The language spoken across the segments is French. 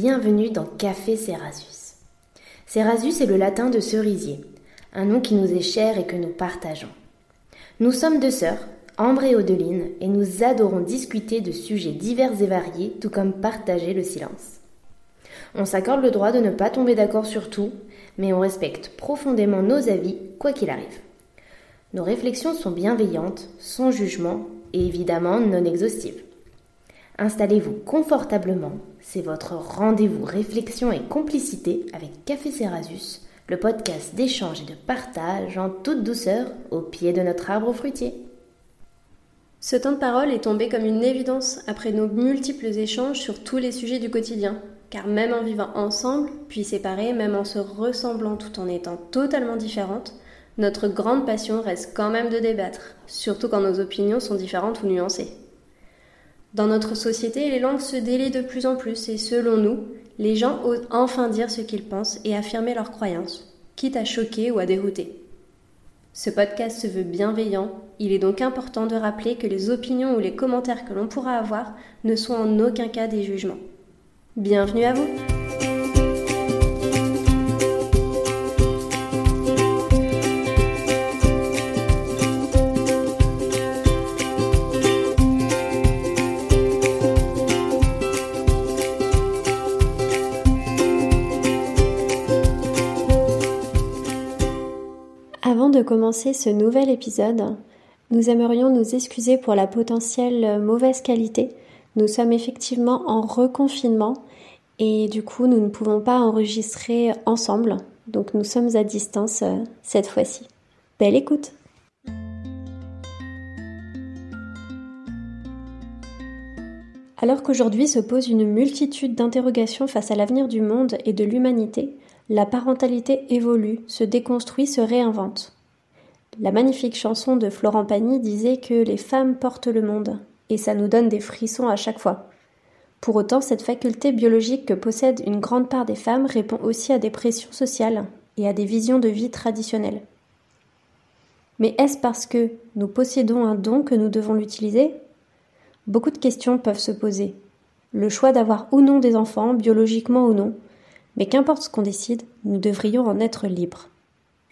bienvenue dans Café Cerasus. Cerasus est le latin de cerisier, un nom qui nous est cher et que nous partageons. Nous sommes deux sœurs, Ambre et Odeline, et nous adorons discuter de sujets divers et variés, tout comme partager le silence. On s'accorde le droit de ne pas tomber d'accord sur tout, mais on respecte profondément nos avis, quoi qu'il arrive. Nos réflexions sont bienveillantes, sans jugement et évidemment non exhaustives. Installez-vous confortablement, c'est votre rendez-vous réflexion et complicité avec Café Cerasus, le podcast d'échange et de partage en toute douceur au pied de notre arbre fruitier. Ce temps de parole est tombé comme une évidence après nos multiples échanges sur tous les sujets du quotidien, car même en vivant ensemble, puis séparés, même en se ressemblant tout en étant totalement différentes, notre grande passion reste quand même de débattre, surtout quand nos opinions sont différentes ou nuancées. Dans notre société, les langues se délient de plus en plus et selon nous, les gens osent enfin dire ce qu'ils pensent et affirmer leurs croyances, quitte à choquer ou à dérouter. Ce podcast se veut bienveillant, il est donc important de rappeler que les opinions ou les commentaires que l'on pourra avoir ne sont en aucun cas des jugements. Bienvenue à vous Avant de commencer ce nouvel épisode, nous aimerions nous excuser pour la potentielle mauvaise qualité. Nous sommes effectivement en reconfinement et du coup nous ne pouvons pas enregistrer ensemble. Donc nous sommes à distance euh, cette fois-ci. Belle écoute Alors qu'aujourd'hui se pose une multitude d'interrogations face à l'avenir du monde et de l'humanité, la parentalité évolue, se déconstruit, se réinvente. La magnifique chanson de Florent Pagny disait que les femmes portent le monde, et ça nous donne des frissons à chaque fois. Pour autant, cette faculté biologique que possède une grande part des femmes répond aussi à des pressions sociales et à des visions de vie traditionnelles. Mais est-ce parce que nous possédons un don que nous devons l'utiliser? Beaucoup de questions peuvent se poser. Le choix d'avoir ou non des enfants, biologiquement ou non, mais qu'importe ce qu'on décide, nous devrions en être libres.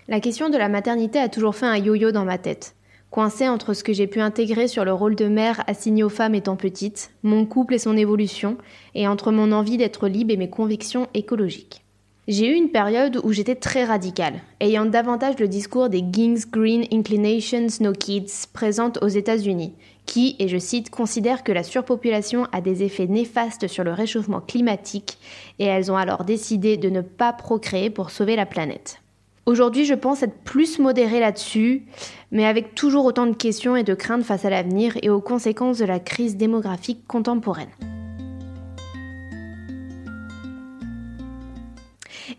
La question de la maternité a toujours fait un yo-yo dans ma tête. Coincée entre ce que j'ai pu intégrer sur le rôle de mère assigné aux femmes étant petite, mon couple et son évolution, et entre mon envie d'être libre et mes convictions écologiques. J'ai eu une période où j'étais très radicale, ayant davantage le discours des Ging's Green Inclinations No Kids présentes aux États-Unis, qui, et je cite, considèrent que la surpopulation a des effets néfastes sur le réchauffement climatique et elles ont alors décidé de ne pas procréer pour sauver la planète. Aujourd'hui, je pense être plus modérée là-dessus, mais avec toujours autant de questions et de craintes face à l'avenir et aux conséquences de la crise démographique contemporaine.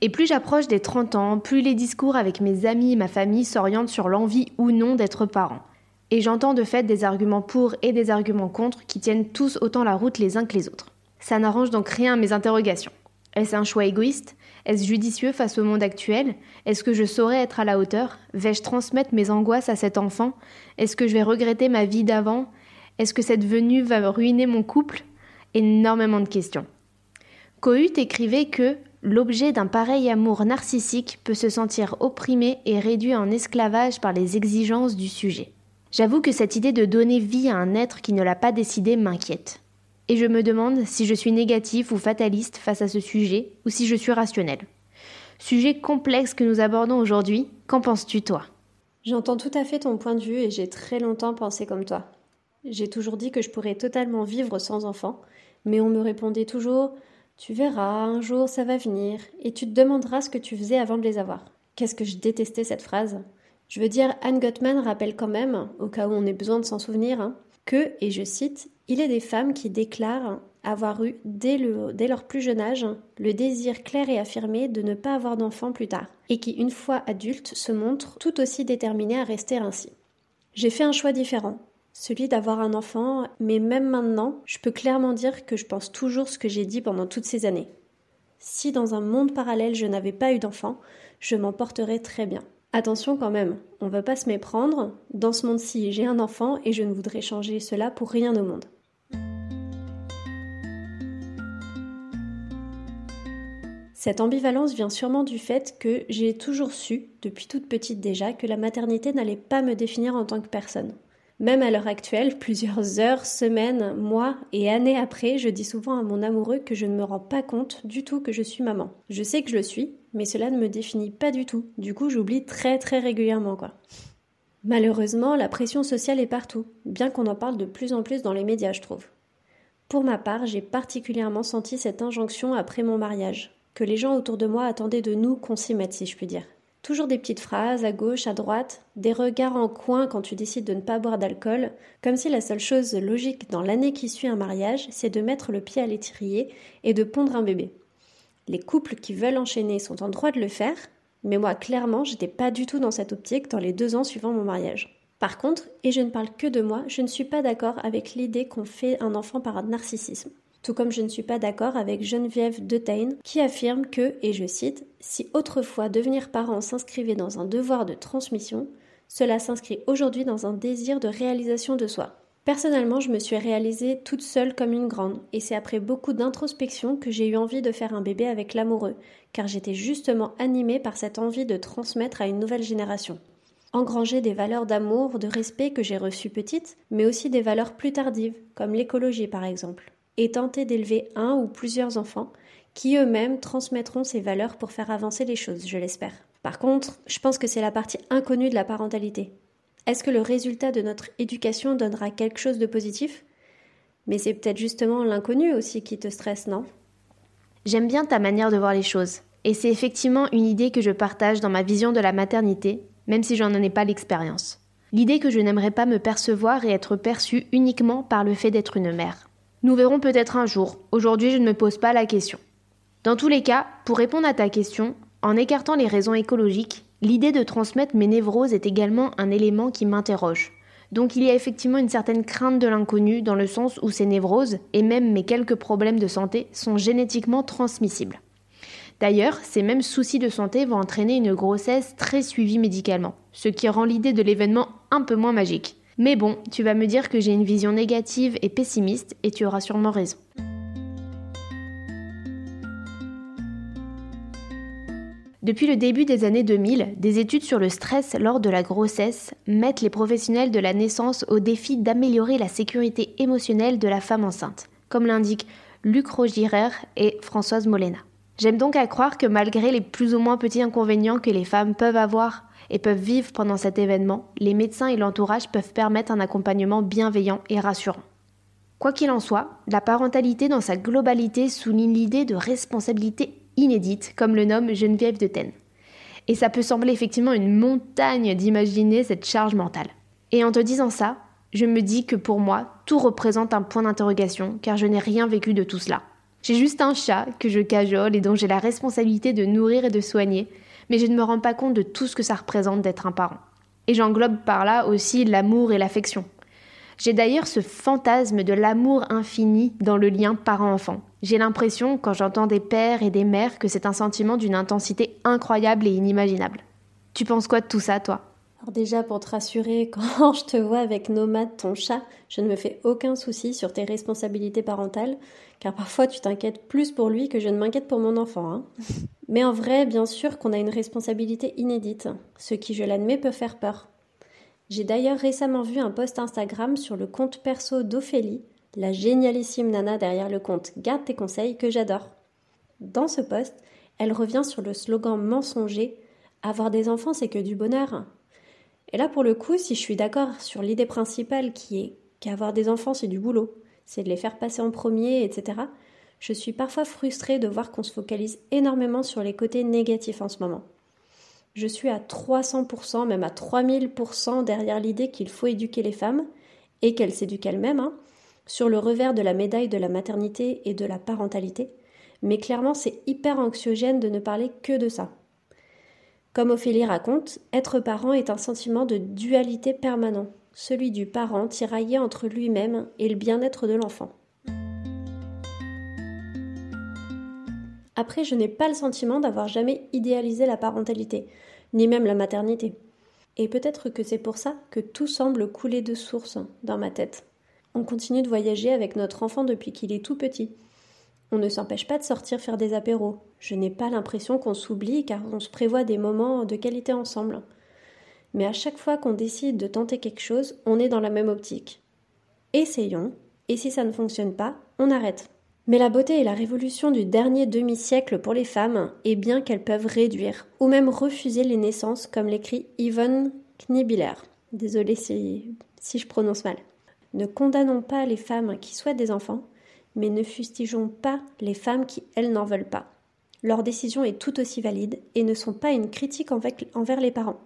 Et plus j'approche des 30 ans, plus les discours avec mes amis et ma famille s'orientent sur l'envie ou non d'être parent. Et j'entends de fait des arguments pour et des arguments contre qui tiennent tous autant la route les uns que les autres. Ça n'arrange donc rien à mes interrogations. Est-ce un choix égoïste? Est-ce judicieux face au monde actuel? Est-ce que je saurais être à la hauteur? Vais-je transmettre mes angoisses à cet enfant? Est-ce que je vais regretter ma vie d'avant? Est-ce que cette venue va ruiner mon couple? Énormément de questions. Cohut écrivait que l'objet d'un pareil amour narcissique peut se sentir opprimé et réduit en esclavage par les exigences du sujet. J'avoue que cette idée de donner vie à un être qui ne l'a pas décidé m'inquiète. Et je me demande si je suis négatif ou fataliste face à ce sujet, ou si je suis rationnel. Sujet complexe que nous abordons aujourd'hui, qu'en penses-tu toi? J'entends tout à fait ton point de vue et j'ai très longtemps pensé comme toi. J'ai toujours dit que je pourrais totalement vivre sans enfant, mais on me répondait toujours Tu verras, un jour ça va venir, et tu te demanderas ce que tu faisais avant de les avoir. Qu'est-ce que je détestais cette phrase? Je veux dire, Anne Gottman rappelle quand même, au cas où on ait besoin de s'en souvenir, hein, que, et je cite, il est des femmes qui déclarent avoir eu, dès, leur plus jeune âge, le désir clair et affirmé de ne pas avoir d'enfants plus tard, et qui, une fois adultes, se montrent tout aussi déterminées à rester ainsi. J'ai fait un choix différent, celui d'avoir un enfant, mais même maintenant, je peux clairement dire que je pense toujours ce que j'ai dit pendant toutes ces années. Si dans un monde parallèle je n'avais pas eu d'enfant, je m'en porterais très bien. Attention quand même, on va pas se méprendre, dans ce monde-ci j'ai un enfant et je ne voudrais changer cela pour rien au monde. Cette ambivalence vient sûrement du fait que j'ai toujours su, depuis toute petite déjà, que la maternité n'allait pas me définir en tant que personne. Même à l'heure actuelle, plusieurs heures, semaines, mois et années après, je dis souvent à mon amoureux que je ne me rends pas compte du tout que je suis maman. Je sais que je le suis, mais cela ne me définit pas du tout. Du coup, j'oublie très très régulièrement quoi. Malheureusement, la pression sociale est partout, bien qu'on en parle de plus en plus dans les médias, je trouve. Pour ma part, j'ai particulièrement senti cette injonction après mon mariage, que les gens autour de moi attendaient de nous qu'on s'y mette, si je puis dire. Toujours des petites phrases à gauche, à droite, des regards en coin quand tu décides de ne pas boire d'alcool, comme si la seule chose logique dans l'année qui suit un mariage, c'est de mettre le pied à l'étrier et de pondre un bébé. Les couples qui veulent enchaîner sont en droit de le faire, mais moi, clairement, j'étais pas du tout dans cette optique dans les deux ans suivant mon mariage. Par contre, et je ne parle que de moi, je ne suis pas d'accord avec l'idée qu'on fait un enfant par narcissisme tout comme je ne suis pas d'accord avec Geneviève Detain qui affirme que, et je cite, si autrefois devenir parent s'inscrivait dans un devoir de transmission, cela s'inscrit aujourd'hui dans un désir de réalisation de soi. Personnellement, je me suis réalisée toute seule comme une grande, et c'est après beaucoup d'introspection que j'ai eu envie de faire un bébé avec l'amoureux, car j'étais justement animée par cette envie de transmettre à une nouvelle génération. Engranger des valeurs d'amour, de respect que j'ai reçues petites, mais aussi des valeurs plus tardives, comme l'écologie par exemple et tenter d'élever un ou plusieurs enfants qui eux-mêmes transmettront ces valeurs pour faire avancer les choses, je l'espère. Par contre, je pense que c'est la partie inconnue de la parentalité. Est-ce que le résultat de notre éducation donnera quelque chose de positif? Mais c'est peut-être justement l'inconnu aussi qui te stresse, non? J'aime bien ta manière de voir les choses, et c'est effectivement une idée que je partage dans ma vision de la maternité, même si j'en ai pas l'expérience. L'idée que je n'aimerais pas me percevoir et être perçue uniquement par le fait d'être une mère. Nous verrons peut-être un jour. Aujourd'hui, je ne me pose pas la question. Dans tous les cas, pour répondre à ta question, en écartant les raisons écologiques, l'idée de transmettre mes névroses est également un élément qui m'interroge. Donc il y a effectivement une certaine crainte de l'inconnu dans le sens où ces névroses, et même mes quelques problèmes de santé, sont génétiquement transmissibles. D'ailleurs, ces mêmes soucis de santé vont entraîner une grossesse très suivie médicalement, ce qui rend l'idée de l'événement un peu moins magique. Mais bon, tu vas me dire que j'ai une vision négative et pessimiste et tu auras sûrement raison. Depuis le début des années 2000, des études sur le stress lors de la grossesse mettent les professionnels de la naissance au défi d'améliorer la sécurité émotionnelle de la femme enceinte, comme l'indiquent Luc Rogirer et Françoise Molena. J'aime donc à croire que malgré les plus ou moins petits inconvénients que les femmes peuvent avoir et peuvent vivre pendant cet événement, les médecins et l'entourage peuvent permettre un accompagnement bienveillant et rassurant. Quoi qu'il en soit, la parentalité dans sa globalité souligne l'idée de responsabilité inédite, comme le nomme Geneviève de Ten. Et ça peut sembler effectivement une montagne d'imaginer cette charge mentale. Et en te disant ça, je me dis que pour moi, tout représente un point d'interrogation, car je n'ai rien vécu de tout cela. J'ai juste un chat que je cajole et dont j'ai la responsabilité de nourrir et de soigner, mais je ne me rends pas compte de tout ce que ça représente d'être un parent. Et j'englobe par là aussi l'amour et l'affection. J'ai d'ailleurs ce fantasme de l'amour infini dans le lien parent-enfant. J'ai l'impression, quand j'entends des pères et des mères, que c'est un sentiment d'une intensité incroyable et inimaginable. Tu penses quoi de tout ça, toi? Alors déjà, pour te rassurer, quand je te vois avec Nomade, ton chat, je ne me fais aucun souci sur tes responsabilités parentales, car parfois tu t'inquiètes plus pour lui que je ne m'inquiète pour mon enfant. Hein. Mais en vrai, bien sûr qu'on a une responsabilité inédite, ce qui, je l'admets, peut faire peur. J'ai d'ailleurs récemment vu un post Instagram sur le compte perso d'Ophélie, la génialissime nana derrière le compte Garde tes conseils que j'adore. Dans ce post, elle revient sur le slogan mensonger Avoir des enfants, c'est que du bonheur. Et là, pour le coup, si je suis d'accord sur l'idée principale qui est qu'avoir des enfants, c'est du boulot, c'est de les faire passer en premier, etc., je suis parfois frustrée de voir qu'on se focalise énormément sur les côtés négatifs en ce moment. Je suis à 300%, même à 3000% derrière l'idée qu'il faut éduquer les femmes, et qu'elles s'éduquent elles-mêmes, hein, sur le revers de la médaille de la maternité et de la parentalité, mais clairement c'est hyper anxiogène de ne parler que de ça. Comme Ophélie raconte, être parent est un sentiment de dualité permanent, celui du parent tiraillé entre lui-même et le bien-être de l'enfant. Après, je n'ai pas le sentiment d'avoir jamais idéalisé la parentalité, ni même la maternité. Et peut-être que c'est pour ça que tout semble couler de source dans ma tête. On continue de voyager avec notre enfant depuis qu'il est tout petit. On ne s'empêche pas de sortir faire des apéros, Je n'ai pas l'impression qu'on s'oublie car on se prévoit des moments de qualité ensemble. Mais à chaque fois qu'on décide de tenter quelque chose, on est dans la même optique. Essayons, et si ça ne fonctionne pas, on arrête. Mais la beauté et la révolution du dernier demi-siècle pour les femmes est bien qu'elles peuvent réduire ou même refuser les naissances, comme l'écrit Yvonne Knibiller. Désolée si, si je prononce mal. Ne condamnons pas les femmes qui souhaitent des enfants, mais ne fustigeons pas les femmes qui, elles, n'en veulent pas. Leur décision est tout aussi valide et ne sont pas une critique envers les parents.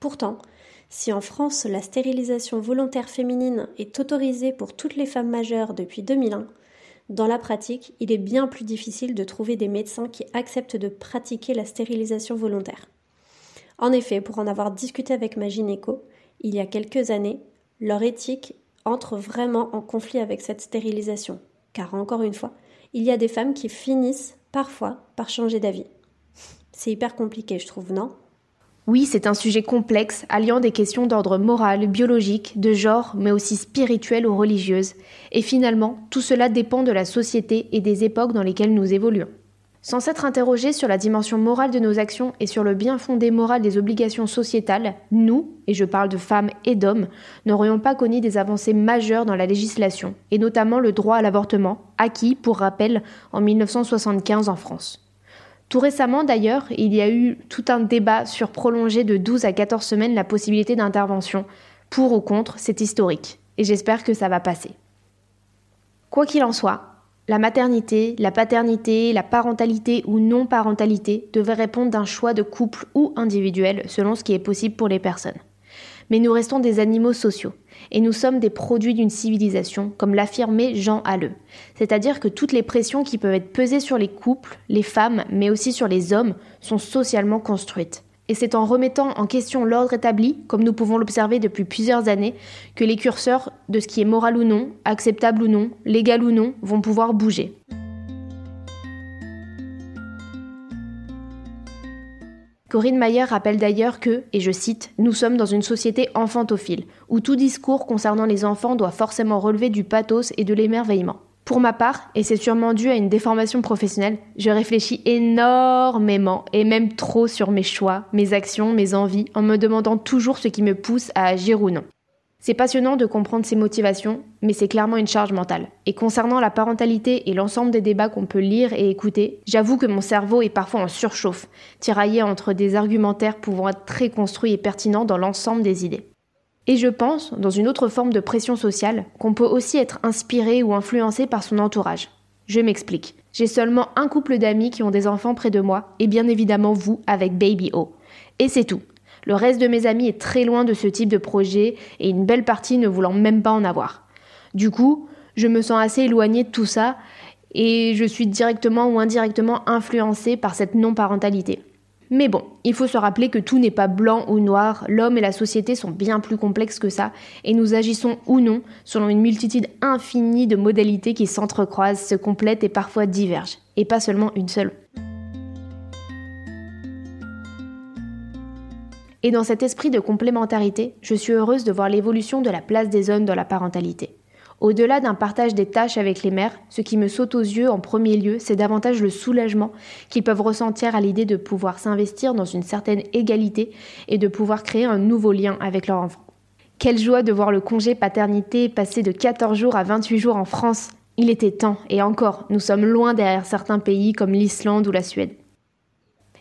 Pourtant, si en France la stérilisation volontaire féminine est autorisée pour toutes les femmes majeures depuis 2001, dans la pratique, il est bien plus difficile de trouver des médecins qui acceptent de pratiquer la stérilisation volontaire. En effet, pour en avoir discuté avec ma gynéco, il y a quelques années, leur éthique entre vraiment en conflit avec cette stérilisation. Car encore une fois, il y a des femmes qui finissent parfois par changer d'avis. C'est hyper compliqué, je trouve, non? Oui, c'est un sujet complexe, alliant des questions d'ordre moral, biologique, de genre, mais aussi spirituel ou religieuse. Et finalement, tout cela dépend de la société et des époques dans lesquelles nous évoluons. Sans s'être interrogé sur la dimension morale de nos actions et sur le bien fondé moral des obligations sociétales, nous, et je parle de femmes et d'hommes, n'aurions pas connu des avancées majeures dans la législation, et notamment le droit à l'avortement, acquis, pour rappel, en 1975 en France. Tout récemment d'ailleurs, il y a eu tout un débat sur prolonger de 12 à 14 semaines la possibilité d'intervention. Pour ou contre, c'est historique. Et j'espère que ça va passer. Quoi qu'il en soit, la maternité, la paternité, la parentalité ou non-parentalité devraient répondre d'un choix de couple ou individuel selon ce qui est possible pour les personnes. Mais nous restons des animaux sociaux et nous sommes des produits d'une civilisation, comme l'affirmait Jean Halleux. C'est-à-dire que toutes les pressions qui peuvent être pesées sur les couples, les femmes, mais aussi sur les hommes, sont socialement construites. Et c'est en remettant en question l'ordre établi, comme nous pouvons l'observer depuis plusieurs années, que les curseurs de ce qui est moral ou non, acceptable ou non, légal ou non, vont pouvoir bouger. Corinne Mayer rappelle d'ailleurs que, et je cite, Nous sommes dans une société enfantophile, où tout discours concernant les enfants doit forcément relever du pathos et de l'émerveillement. Pour ma part, et c'est sûrement dû à une déformation professionnelle, je réfléchis énormément et même trop sur mes choix, mes actions, mes envies, en me demandant toujours ce qui me pousse à agir ou non. C'est passionnant de comprendre ses motivations, mais c'est clairement une charge mentale. Et concernant la parentalité et l'ensemble des débats qu'on peut lire et écouter, j'avoue que mon cerveau est parfois en surchauffe, tiraillé entre des argumentaires pouvant être très construits et pertinents dans l'ensemble des idées. Et je pense, dans une autre forme de pression sociale, qu'on peut aussi être inspiré ou influencé par son entourage. Je m'explique. J'ai seulement un couple d'amis qui ont des enfants près de moi, et bien évidemment vous avec Baby O. Et c'est tout. Le reste de mes amis est très loin de ce type de projet et une belle partie ne voulant même pas en avoir. Du coup, je me sens assez éloignée de tout ça et je suis directement ou indirectement influencée par cette non-parentalité. Mais bon, il faut se rappeler que tout n'est pas blanc ou noir, l'homme et la société sont bien plus complexes que ça, et nous agissons ou non selon une multitude infinie de modalités qui s'entrecroisent, se complètent et parfois divergent, et pas seulement une seule. Et dans cet esprit de complémentarité, je suis heureuse de voir l'évolution de la place des hommes dans la parentalité. Au-delà d'un partage des tâches avec les mères, ce qui me saute aux yeux en premier lieu, c'est davantage le soulagement qu'ils peuvent ressentir à l'idée de pouvoir s'investir dans une certaine égalité et de pouvoir créer un nouveau lien avec leur enfant. Quelle joie de voir le congé paternité passer de 14 jours à 28 jours en France. Il était temps, et encore, nous sommes loin derrière certains pays comme l'Islande ou la Suède.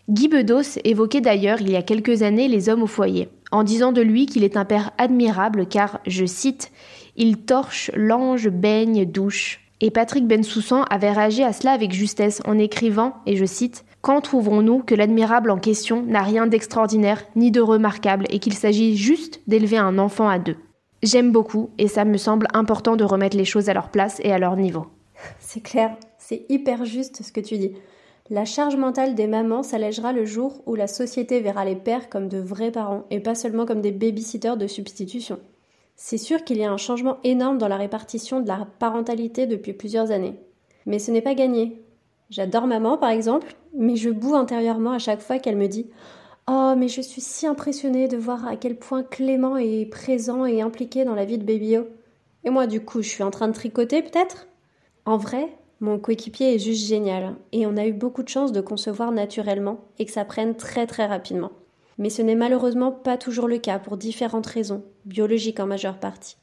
Guy Bedos évoquait d'ailleurs il y a quelques années les hommes au foyer, en disant de lui qu'il est un père admirable car, je cite, il torche, l'ange, baigne, douche. Et Patrick Bensoussan avait réagi à cela avec justesse en écrivant, et je cite, Quand trouverons-nous que l'admirable en question n'a rien d'extraordinaire ni de remarquable et qu'il s'agit juste d'élever un enfant à deux? J'aime beaucoup et ça me semble important de remettre les choses à leur place et à leur niveau. C'est clair, c'est hyper juste ce que tu dis. La charge mentale des mamans s'allégera le jour où la société verra les pères comme de vrais parents et pas seulement comme des babysitters de substitution. C'est sûr qu'il y a un changement énorme dans la répartition de la parentalité depuis plusieurs années. Mais ce n'est pas gagné. J'adore maman par exemple, mais je boue intérieurement à chaque fois qu'elle me dit Oh, mais je suis si impressionnée de voir à quel point Clément est présent et impliqué dans la vie de Babyo. Et moi, du coup, je suis en train de tricoter peut-être? En vrai, Mon coéquipier est juste génial et on a eu beaucoup de chance de concevoir naturellement et que ça prenne très très rapidement. Mais ce n'est malheureusement pas toujours le cas pour différentes raisons, biologiques en majeure partie.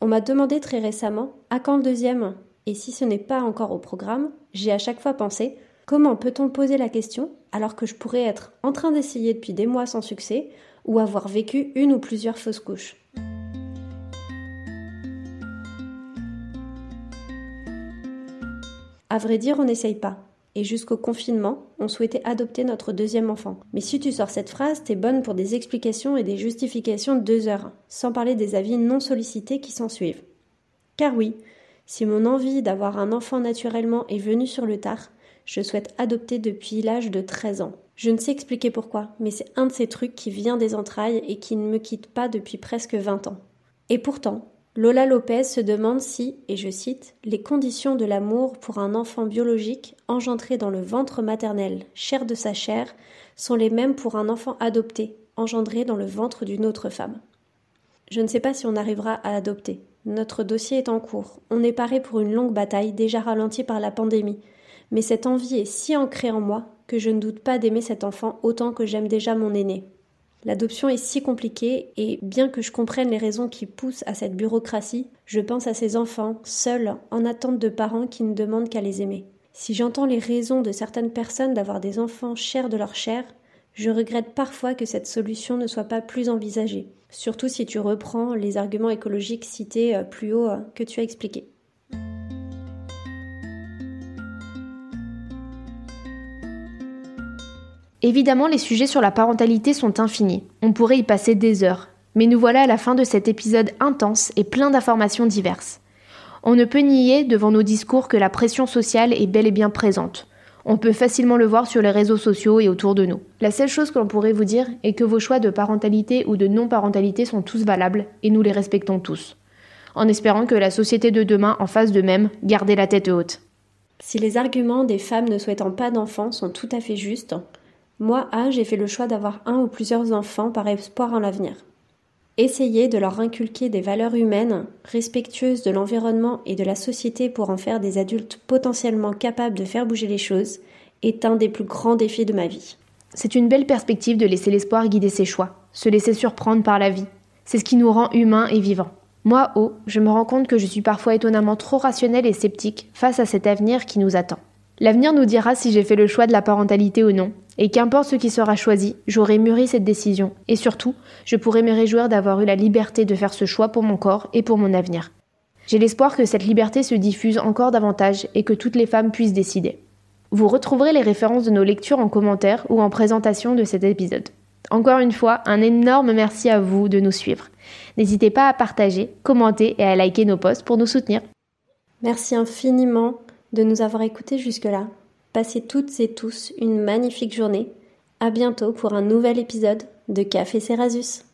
On m'a demandé très récemment à quand le deuxième? Et si ce n'est pas encore au programme, j'ai à chaque fois pensé comment peut-on poser la question alors que je pourrais être en train d'essayer depuis des mois sans succès ou avoir vécu une ou plusieurs fausses couches? À vrai dire, on n'essaye pas. Et jusqu'au confinement, on souhaitait adopter notre deuxième enfant. Mais si tu sors cette phrase, t'es bonne pour des explications et des justifications de deux heures, sans parler des avis non sollicités qui s'en suivent. Car oui, si mon envie d'avoir un enfant naturellement est venue sur le tard, je souhaite adopter depuis l'âge de 13 ans. Je ne sais expliquer pourquoi, mais c'est un de ces trucs qui vient des entrailles et qui ne me quitte pas depuis presque 20 ans. Et pourtant, Lola Lopez se demande si, et je cite, les conditions de l'amour pour un enfant biologique engendré dans le ventre maternel, chair de sa chair, sont les mêmes pour un enfant adopté, engendré dans le ventre d'une autre femme. Je ne sais pas si on arrivera à adopter. Notre dossier est en cours. On est paré pour une longue bataille déjà ralentie par la pandémie. Mais cette envie est si ancrée en moi que je ne doute pas d'aimer cet enfant autant que j'aime déjà mon aîné. L'adoption est si compliquée et bien que je comprenne les raisons qui poussent à cette bureaucratie, je pense à ces enfants, seuls, en attente de parents qui ne demandent qu'à les aimer. Si j'entends les raisons de certaines personnes d'avoir des enfants chers de leur chair, je regrette parfois que cette solution ne soit pas plus envisagée, surtout si tu reprends les arguments écologiques cités euh, plus haut euh, que tu as expliqués. Évidemment, les sujets sur la parentalité sont infinis. On pourrait y passer des heures. Mais nous voilà à la fin de cet épisode intense et plein d'informations diverses. On ne peut nier devant nos discours que la pression sociale est bel et bien présente. On peut facilement le voir sur les réseaux sociaux et autour de nous. La seule chose que l'on pourrait vous dire est que vos choix de parentalité ou de non-parentalité sont tous valables et nous les respectons tous. En espérant que la société de demain en fasse de même, gardez la tête haute. Si les arguments des femmes ne souhaitant pas d'enfants sont tout à fait justes, moi, A, j'ai fait le choix d'avoir un ou plusieurs enfants par espoir en l'avenir. Essayer de leur inculquer des valeurs humaines, respectueuses de l'environnement et de la société pour en faire des adultes potentiellement capables de faire bouger les choses, est un des plus grands défis de ma vie. C'est une belle perspective de laisser l'espoir guider ses choix, se laisser surprendre par la vie. C'est ce qui nous rend humains et vivants. Moi, O, je me rends compte que je suis parfois étonnamment trop rationnelle et sceptique face à cet avenir qui nous attend. L'avenir nous dira si j'ai fait le choix de la parentalité ou non, et qu'importe ce qui sera choisi, j'aurai mûri cette décision, et surtout, je pourrai me réjouir d'avoir eu la liberté de faire ce choix pour mon corps et pour mon avenir. J'ai l'espoir que cette liberté se diffuse encore davantage et que toutes les femmes puissent décider. Vous retrouverez les références de nos lectures en commentaire ou en présentation de cet épisode. Encore une fois, un énorme merci à vous de nous suivre. N'hésitez pas à partager, commenter et à liker nos posts pour nous soutenir. Merci infiniment de nous avoir écoutés jusque-là. Passez toutes et tous une magnifique journée. À bientôt pour un nouvel épisode de Café Cerasus.